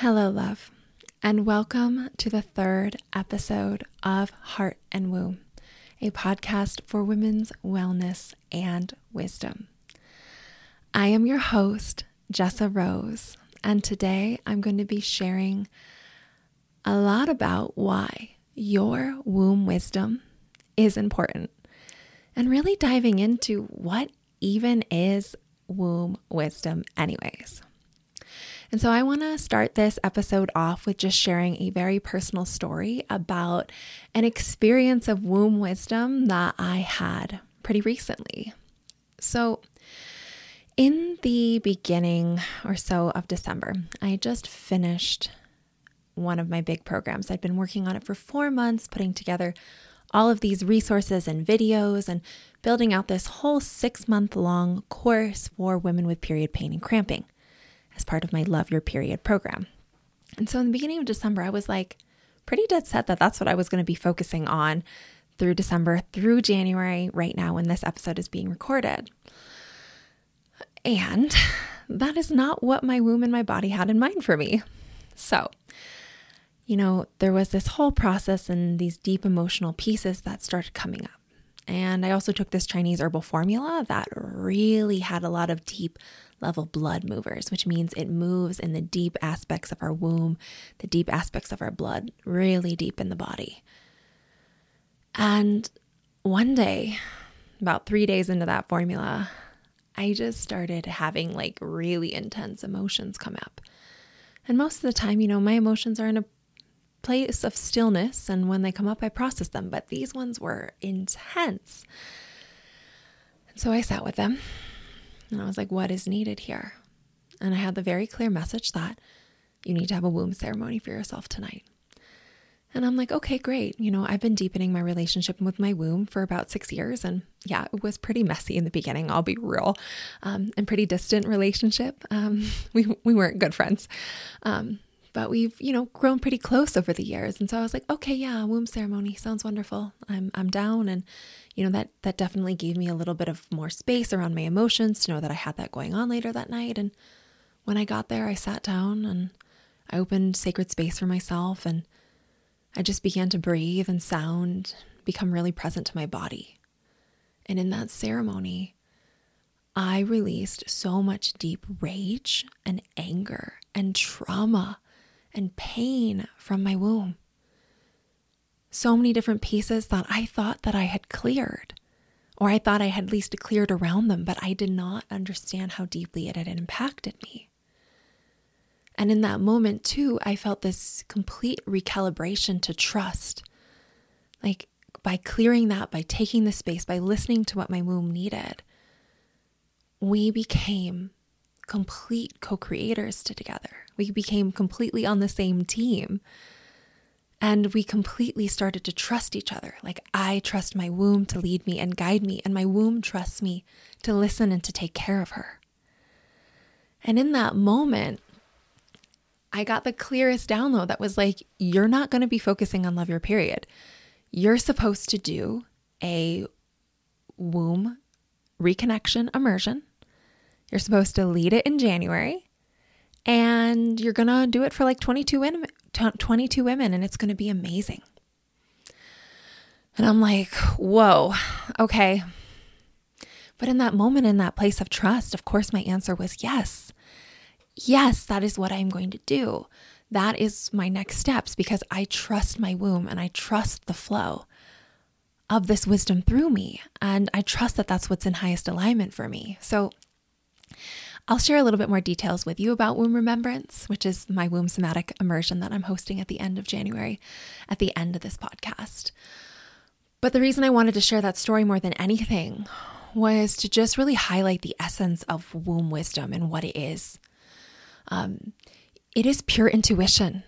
Hello, love, and welcome to the third episode of Heart and Womb, a podcast for women's wellness and wisdom. I am your host, Jessa Rose, and today I'm going to be sharing a lot about why your womb wisdom is important and really diving into what even is womb wisdom, anyways. And so I want to start this episode off with just sharing a very personal story about an experience of womb wisdom that I had pretty recently. So, in the beginning or so of December, I just finished one of my big programs. I'd been working on it for four months, putting together all of these resources and videos and building out this whole six month long course for women with period pain and cramping as part of my Love Your Period program. And so in the beginning of December, I was like pretty dead set that that's what I was going to be focusing on through December, through January, right now when this episode is being recorded. And that is not what my womb and my body had in mind for me. So, you know, there was this whole process and these deep emotional pieces that started coming up. And I also took this Chinese herbal formula that really had a lot of deep level blood movers, which means it moves in the deep aspects of our womb, the deep aspects of our blood, really deep in the body. And one day, about three days into that formula, I just started having like really intense emotions come up. And most of the time, you know, my emotions are in a place of stillness, and when they come up, I process them. But these ones were intense. And so I sat with them and I was like, what is needed here? And I had the very clear message that you need to have a womb ceremony for yourself tonight. And I'm like, okay, great. You know, I've been deepening my relationship with my womb for about six years. And yeah, it was pretty messy in the beginning, I'll be real, um, and pretty distant relationship. Um, we, we weren't good friends. Um, but we've, you know, grown pretty close over the years. And so I was like, okay, yeah, womb ceremony sounds wonderful. I'm, I'm down. And, you know, that, that definitely gave me a little bit of more space around my emotions to know that I had that going on later that night. And when I got there, I sat down and I opened sacred space for myself and I just began to breathe and sound, become really present to my body. And in that ceremony, I released so much deep rage and anger and trauma and pain from my womb. So many different pieces that I thought that I had cleared, or I thought I had at least cleared around them, but I did not understand how deeply it had impacted me. And in that moment, too, I felt this complete recalibration to trust. Like by clearing that, by taking the space, by listening to what my womb needed, we became complete co creators together. We became completely on the same team. And we completely started to trust each other. Like, I trust my womb to lead me and guide me, and my womb trusts me to listen and to take care of her. And in that moment, I got the clearest download that was like, you're not going to be focusing on love your period. You're supposed to do a womb reconnection immersion you're supposed to lead it in January and you're going to do it for like 22 women, 22 women and it's going to be amazing. And I'm like, whoa, okay. But in that moment, in that place of trust, of course, my answer was yes. Yes, that is what I'm going to do. That is my next steps because I trust my womb and I trust the flow of this wisdom through me. And I trust that that's what's in highest alignment for me. So I'll share a little bit more details with you about womb remembrance, which is my womb somatic immersion that I'm hosting at the end of January, at the end of this podcast. But the reason I wanted to share that story more than anything was to just really highlight the essence of womb wisdom and what it is. Um, it is pure intuition,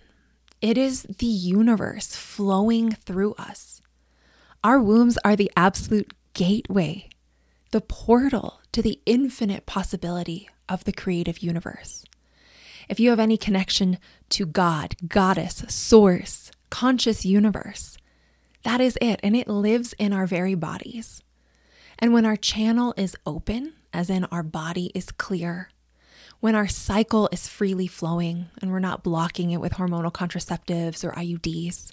it is the universe flowing through us. Our wombs are the absolute gateway, the portal to the infinite possibility of the creative universe. If you have any connection to God, Goddess, Source, conscious universe, that is it, and it lives in our very bodies. And when our channel is open, as in our body is clear, when our cycle is freely flowing and we're not blocking it with hormonal contraceptives or IUDs,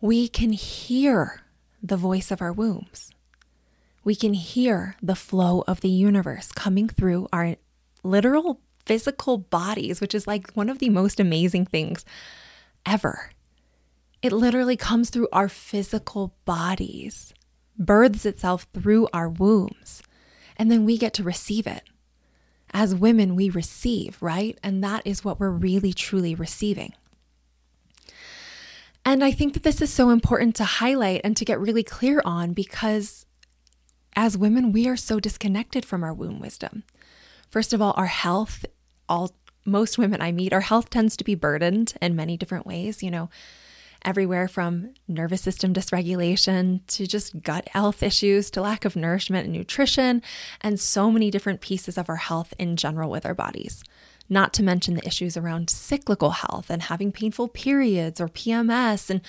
we can hear the voice of our wombs. We can hear the flow of the universe coming through our literal physical bodies, which is like one of the most amazing things ever. It literally comes through our physical bodies, births itself through our wombs, and then we get to receive it. As women, we receive, right? And that is what we're really truly receiving. And I think that this is so important to highlight and to get really clear on because as women, we are so disconnected from our womb wisdom. First of all, our health, all most women I meet, our health tends to be burdened in many different ways. You know, everywhere from nervous system dysregulation to just gut health issues to lack of nourishment and nutrition, and so many different pieces of our health in general with our bodies. Not to mention the issues around cyclical health and having painful periods or PMS and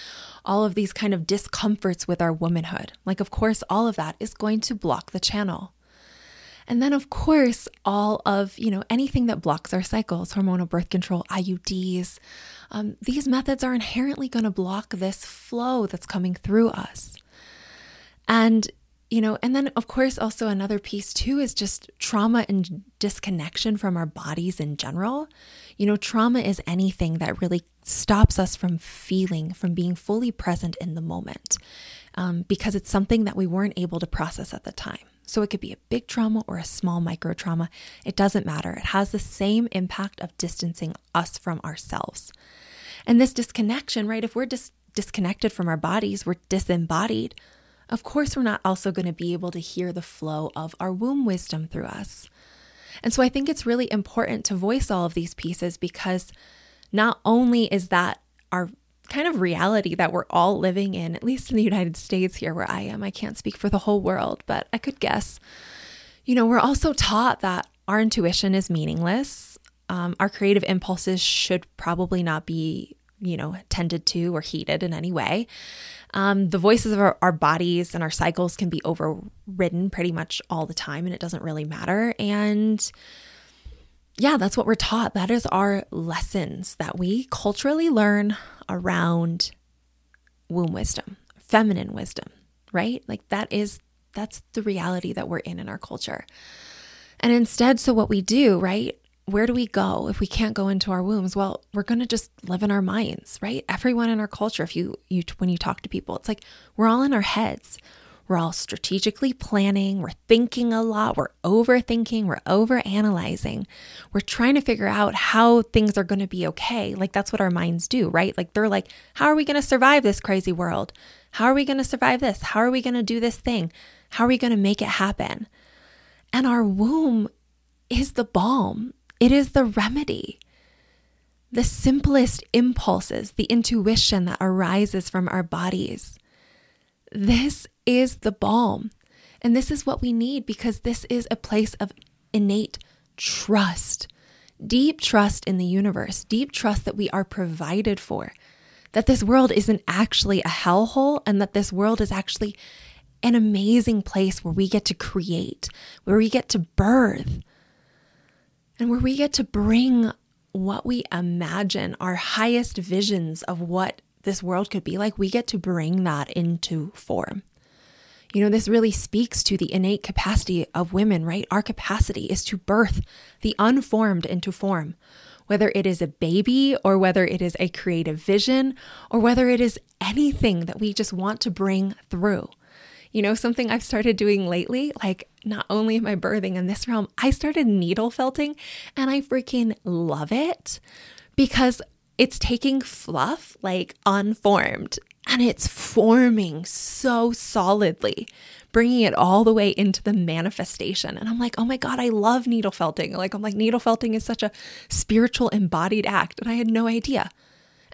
all of these kind of discomforts with our womanhood. Like, of course, all of that is going to block the channel. And then, of course, all of, you know, anything that blocks our cycles, hormonal birth control, IUDs, um, these methods are inherently going to block this flow that's coming through us. And, you know, and then, of course, also another piece too is just trauma and disconnection from our bodies in general. You know, trauma is anything that really stops us from feeling, from being fully present in the moment, um, because it's something that we weren't able to process at the time. So it could be a big trauma or a small micro trauma. It doesn't matter. It has the same impact of distancing us from ourselves. And this disconnection, right? If we're just disconnected from our bodies, we're disembodied. Of course, we're not also going to be able to hear the flow of our womb wisdom through us. And so I think it's really important to voice all of these pieces because not only is that our kind of reality that we're all living in, at least in the United States here where I am. I can't speak for the whole world, but I could guess. You know, we're also taught that our intuition is meaningless. Um, our creative impulses should probably not be, you know, tended to or heeded in any way. Um, the voices of our, our bodies and our cycles can be overridden pretty much all the time, and it doesn't really matter. And yeah, that's what we're taught. That is our lessons that we culturally learn around womb wisdom, feminine wisdom, right? Like that is that's the reality that we're in in our culture. And instead, so what we do, right? Where do we go if we can't go into our wombs? Well, we're going to just live in our minds, right? Everyone in our culture, if you you when you talk to people, it's like we're all in our heads. We're all strategically planning, we're thinking a lot, we're overthinking, we're overanalyzing. We're trying to figure out how things are going to be okay. Like that's what our minds do, right? Like they're like, how are we going to survive this crazy world? How are we going to survive this? How are we going to do this thing? How are we going to make it happen? And our womb is the balm, it is the remedy. The simplest impulses, the intuition that arises from our bodies. This is the balm. And this is what we need because this is a place of innate trust, deep trust in the universe, deep trust that we are provided for, that this world isn't actually a hellhole and that this world is actually an amazing place where we get to create, where we get to birth, and where we get to bring what we imagine, our highest visions of what this world could be like, we get to bring that into form. You know, this really speaks to the innate capacity of women, right? Our capacity is to birth the unformed into form, whether it is a baby or whether it is a creative vision or whether it is anything that we just want to bring through. You know, something I've started doing lately, like not only am I birthing in this realm, I started needle felting and I freaking love it because it's taking fluff like unformed and it's forming so solidly, bringing it all the way into the manifestation. And I'm like, oh my God, I love needle felting. Like, I'm like, needle felting is such a spiritual embodied act. And I had no idea.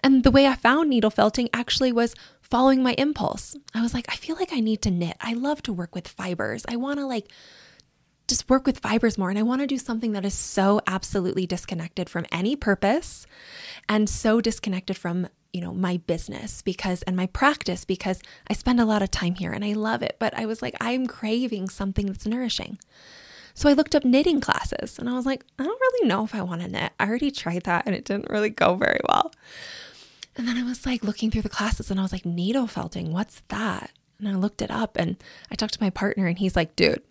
And the way I found needle felting actually was following my impulse. I was like, I feel like I need to knit. I love to work with fibers. I want to like just work with fibers more. And I want to do something that is so absolutely disconnected from any purpose and so disconnected from, you know, my business because and my practice because I spend a lot of time here and I love it. But I was like, I'm craving something that's nourishing. So I looked up knitting classes and I was like, I don't really know if I want to knit. I already tried that and it didn't really go very well. And then I was like looking through the classes and I was like, needle felting, what's that? And I looked it up and I talked to my partner and he's like, dude,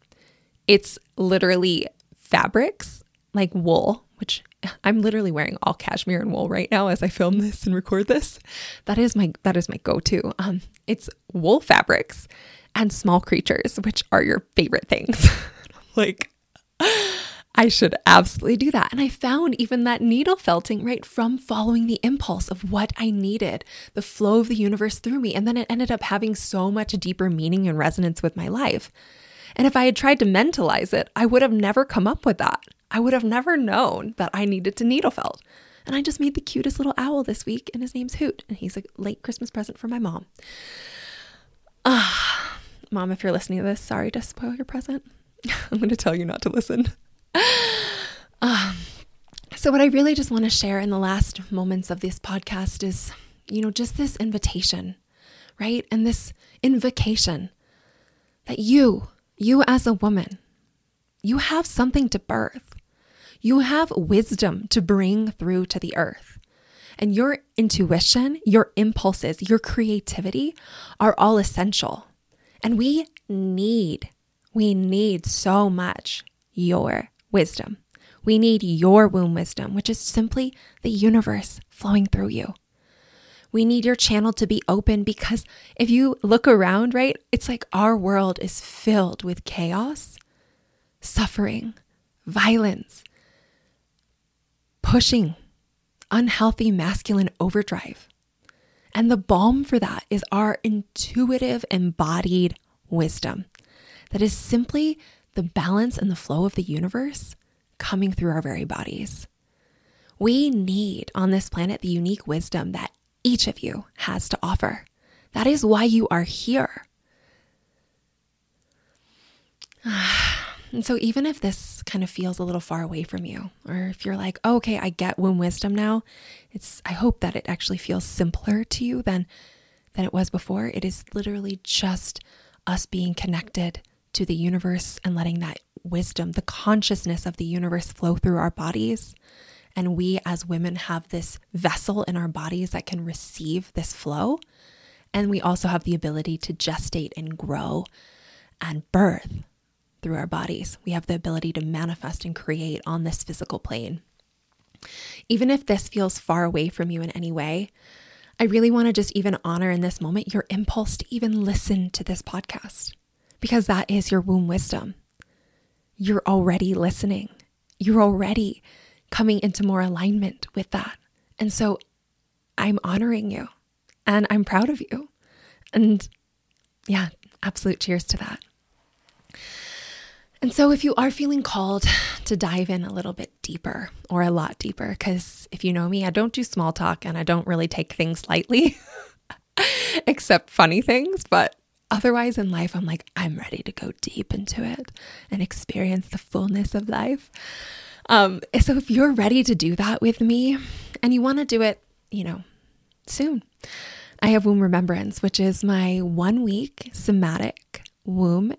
it's literally fabrics like wool, which I'm literally wearing all cashmere and wool right now as I film this and record this. That is my that is my go-to. Um, it's wool fabrics and small creatures, which are your favorite things. like I should absolutely do that. And I found even that needle felting right from following the impulse of what I needed, the flow of the universe through me. And then it ended up having so much deeper meaning and resonance with my life. And if I had tried to mentalize it, I would have never come up with that. I would have never known that I needed to needle felt. And I just made the cutest little owl this week, and his name's Hoot, and he's a late Christmas present for my mom. Ah, mom, if you're listening to this, sorry to spoil your present. I'm going to tell you not to listen. Um, so, what I really just want to share in the last moments of this podcast is, you know, just this invitation, right? And this invocation that you, you as a woman, you have something to birth. You have wisdom to bring through to the earth. And your intuition, your impulses, your creativity are all essential. And we need, we need so much your wisdom. We need your womb wisdom, which is simply the universe flowing through you. We need your channel to be open because if you look around, right, it's like our world is filled with chaos, suffering, violence, pushing, unhealthy masculine overdrive. And the balm for that is our intuitive embodied wisdom that is simply the balance and the flow of the universe coming through our very bodies. We need on this planet the unique wisdom that each of you has to offer. That is why you are here. And so, even if this kind of feels a little far away from you, or if you're like, oh, okay, I get womb wisdom now, it's, I hope that it actually feels simpler to you than, than it was before. It is literally just us being connected to the universe and letting that wisdom, the consciousness of the universe flow through our bodies. And we as women have this vessel in our bodies that can receive this flow. And we also have the ability to gestate and grow and birth through our bodies. We have the ability to manifest and create on this physical plane. Even if this feels far away from you in any way, I really want to just even honor in this moment your impulse to even listen to this podcast because that is your womb wisdom. You're already listening, you're already coming into more alignment with that. And so I'm honoring you and I'm proud of you. And yeah, absolute cheers to that. And so, if you are feeling called to dive in a little bit deeper or a lot deeper, because if you know me, I don't do small talk and I don't really take things lightly, except funny things. But otherwise in life, I'm like, I'm ready to go deep into it and experience the fullness of life. Um, so if you're ready to do that with me and you want to do it, you know, soon, I have Womb Remembrance, which is my one week somatic womb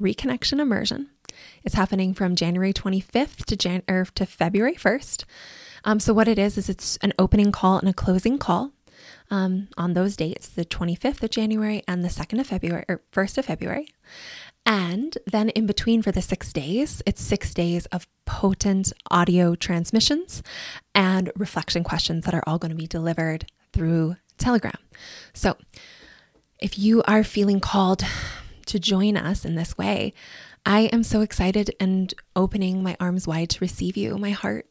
reconnection immersion. It's happening from January 25th to Jan- or to February 1st. Um, so what it is is it's an opening call and a closing call um, on those dates, the 25th of January and the 2nd of February, or 1st of February. And then in between for the six days, it's six days of potent audio transmissions and reflection questions that are all going to be delivered through Telegram. So if you are feeling called to join us in this way, I am so excited and opening my arms wide to receive you, my heart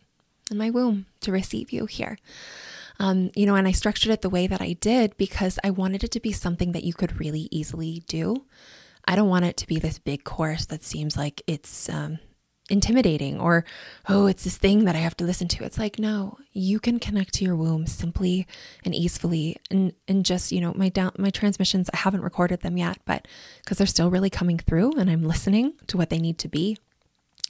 and my womb to receive you here. Um, you know, and I structured it the way that I did because I wanted it to be something that you could really easily do. I don't want it to be this big course that seems like it's um, intimidating or, oh, it's this thing that I have to listen to. It's like, no, you can connect to your womb simply and easily. And, and just, you know, my down, my transmissions, I haven't recorded them yet, but because they're still really coming through and I'm listening to what they need to be.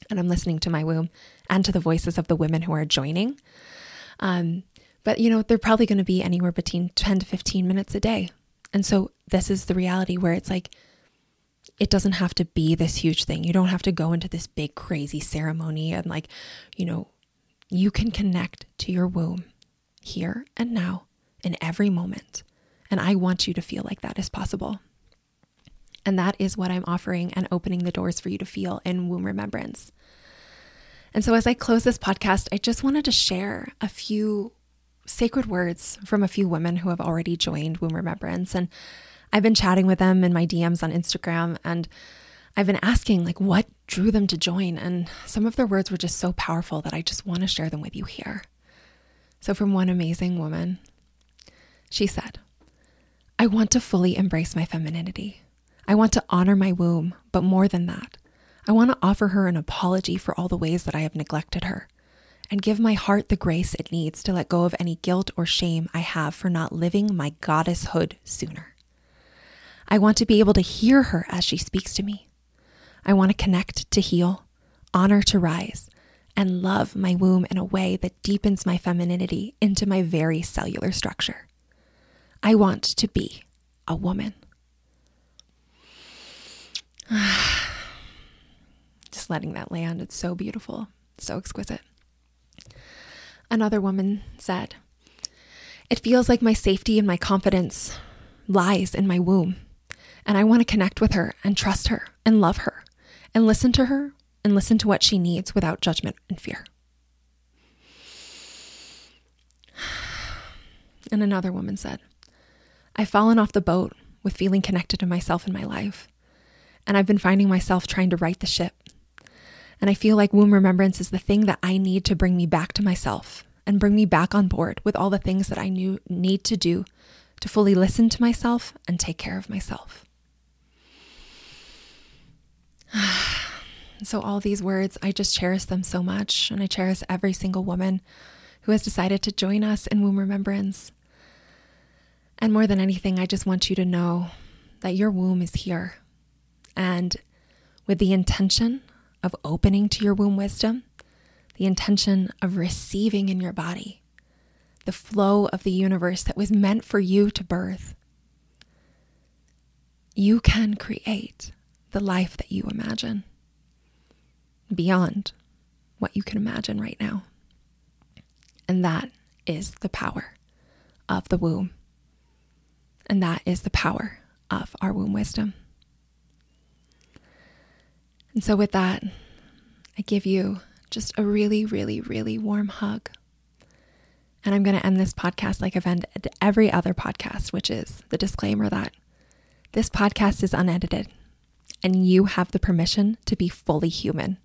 And I'm listening to my womb and to the voices of the women who are joining. Um, but, you know, they're probably going to be anywhere between 10 to 15 minutes a day. And so this is the reality where it's like, it doesn't have to be this huge thing. You don't have to go into this big, crazy ceremony and, like, you know, you can connect to your womb here and now in every moment. And I want you to feel like that is possible. And that is what I'm offering and opening the doors for you to feel in womb remembrance. And so, as I close this podcast, I just wanted to share a few sacred words from a few women who have already joined Womb Remembrance. And I've been chatting with them in my DMs on Instagram and I've been asking, like, what drew them to join? And some of their words were just so powerful that I just want to share them with you here. So, from one amazing woman, she said, I want to fully embrace my femininity. I want to honor my womb, but more than that, I want to offer her an apology for all the ways that I have neglected her and give my heart the grace it needs to let go of any guilt or shame I have for not living my goddesshood sooner. I want to be able to hear her as she speaks to me. I want to connect to heal, honor to rise, and love my womb in a way that deepens my femininity into my very cellular structure. I want to be a woman. Just letting that land, it's so beautiful, so exquisite. Another woman said, It feels like my safety and my confidence lies in my womb. And I want to connect with her and trust her and love her and listen to her and listen to what she needs without judgment and fear. And another woman said, I've fallen off the boat with feeling connected to myself and my life. And I've been finding myself trying to right the ship and I feel like womb remembrance is the thing that I need to bring me back to myself and bring me back on board with all the things that I knew need to do to fully listen to myself and take care of myself. so, all these words, I just cherish them so much. And I cherish every single woman who has decided to join us in womb remembrance. And more than anything, I just want you to know that your womb is here. And with the intention of opening to your womb wisdom, the intention of receiving in your body the flow of the universe that was meant for you to birth, you can create the life that you imagine beyond what you can imagine right now. And that is the power of the womb. And that is the power of our womb wisdom. And so, with that, I give you just a really, really, really warm hug. And I'm going to end this podcast like I've ended every other podcast, which is the disclaimer that this podcast is unedited and you have the permission to be fully human.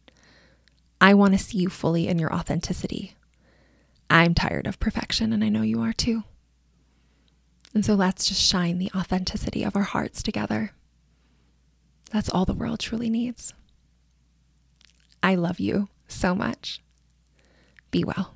I want to see you fully in your authenticity. I'm tired of perfection, and I know you are too. And so let's just shine the authenticity of our hearts together. That's all the world truly needs. I love you so much. Be well.